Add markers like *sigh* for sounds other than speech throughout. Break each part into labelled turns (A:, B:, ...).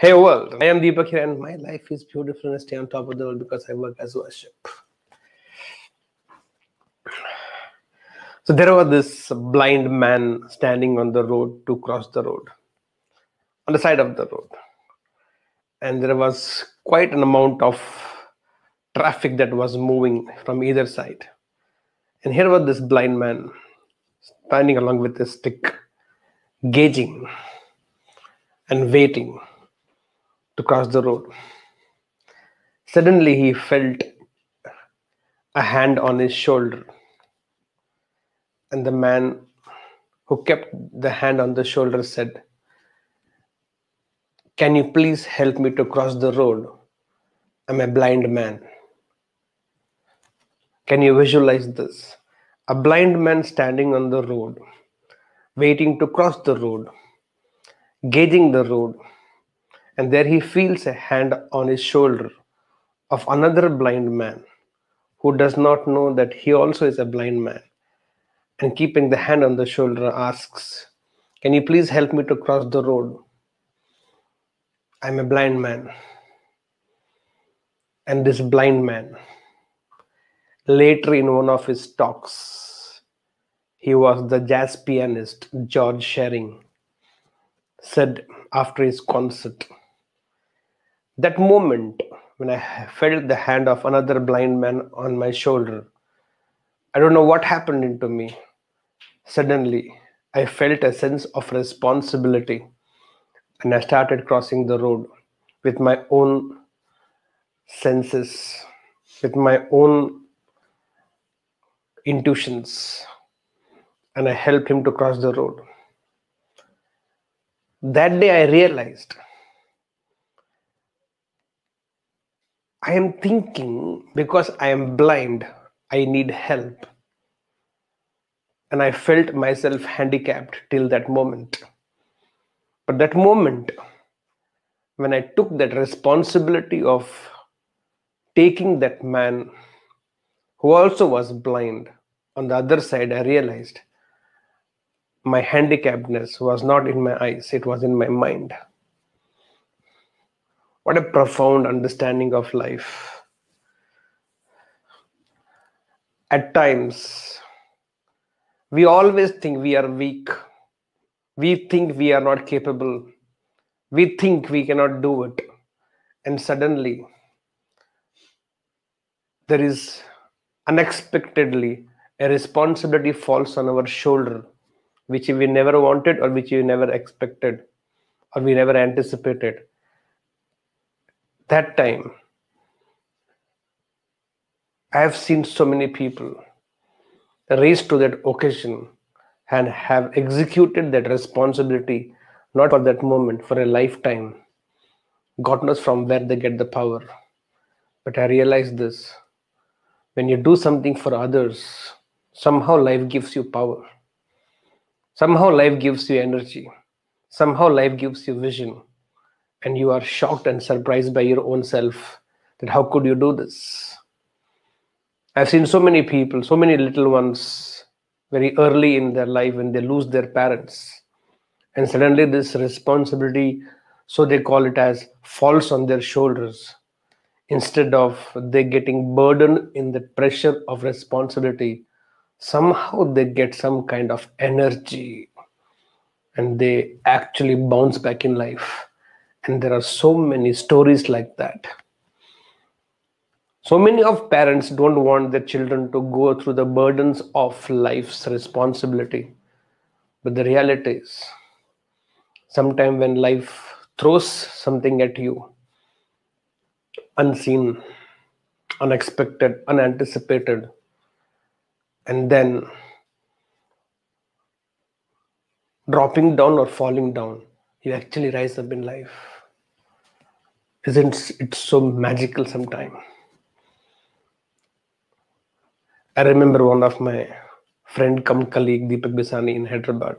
A: Hey world, I am Deepak here and my life is beautiful and I stay on top of the world because I work as worship. So there was this blind man standing on the road to cross the road, on the side of the road. And there was quite an amount of traffic that was moving from either side. And here was this blind man standing along with a stick, gauging and waiting to cross the road. Suddenly, he felt a hand on his shoulder, and the man who kept the hand on the shoulder said, Can you please help me to cross the road? I'm a blind man. Can you visualize this? A blind man standing on the road, waiting to cross the road, gauging the road, and there he feels a hand on his shoulder of another blind man who does not know that he also is a blind man. And keeping the hand on the shoulder, asks, Can you please help me to cross the road? I'm a blind man. And this blind man, later in one of his talks, he was the jazz pianist George Shearing, said after his concert, that moment when I felt the hand of another blind man on my shoulder, I don't know what happened into me. Suddenly, I felt a sense of responsibility and I started crossing the road with my own senses, with my own intuitions, and I helped him to cross the road. That day, I realized I am thinking because I am blind, I need help. And I felt myself handicapped till that moment. But that moment, when I took that responsibility of taking that man who also was blind on the other side, I realized my handicappedness was not in my eyes, it was in my mind. What a profound understanding of life. At times, we always think we are weak. We think we are not capable. We think we cannot do it. And suddenly, there is unexpectedly a responsibility falls on our shoulder, which we never wanted or which we never expected or we never anticipated that time, I have seen so many people raised to that occasion and have executed that responsibility not for that moment, for a lifetime. God knows from where they get the power. But I realize this when you do something for others, somehow life gives you power. Somehow life gives you energy. Somehow life gives you vision and you are shocked and surprised by your own self that how could you do this? I've seen so many people so many little ones very early in their life when they lose their parents and suddenly this responsibility so they call it as falls on their shoulders instead of they getting burdened in the pressure of responsibility. Somehow they get some kind of energy and they actually bounce back in life and there are so many stories like that. So many of parents don't want their children to go through the burdens of life's responsibility. But the reality is, sometime when life throws something at you, unseen, unexpected, unanticipated, and then dropping down or falling down, you actually rise up in life. Isn't it so magical sometime? I remember one of my friend come colleague Deepak Bisani in Hyderabad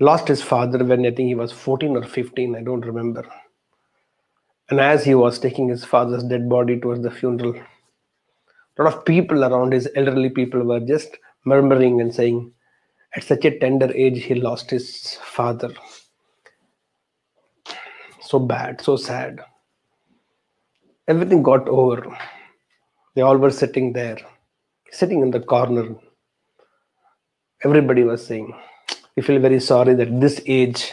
A: lost his father when I think he was 14 or 15, I don't remember. And as he was taking his father's dead body towards the funeral, a lot of people around his elderly people were just murmuring and saying, at such a tender age, he lost his father so bad, so sad. Everything got over. They all were sitting there, sitting in the corner. Everybody was saying, We feel very sorry that this age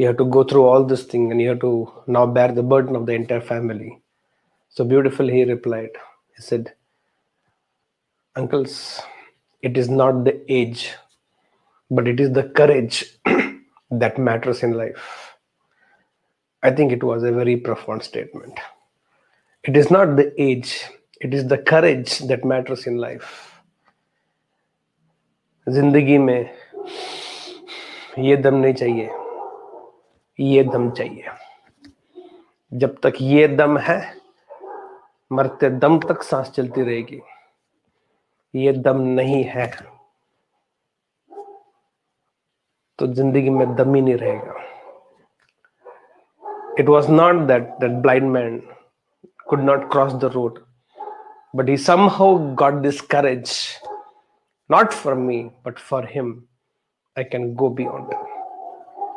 A: you have to go through all this thing and you have to now bear the burden of the entire family. So beautiful, he replied. He said, Uncles, it is not the age, but it is the courage *clears throat* that matters in life. I think it was a very profound statement. It is not the age, it is the courage that matters in life. ज़िंदगी में ये दम नहीं चाहिए ये दम चाहिए जब तक ये दम है मरते दम तक सांस चलती रहेगी ये दम नहीं है तो ज़िंदगी में दम ही नहीं रहेगा it was not that that blind man could not cross the road, but he somehow got this courage, not for me, but for him. I can go beyond.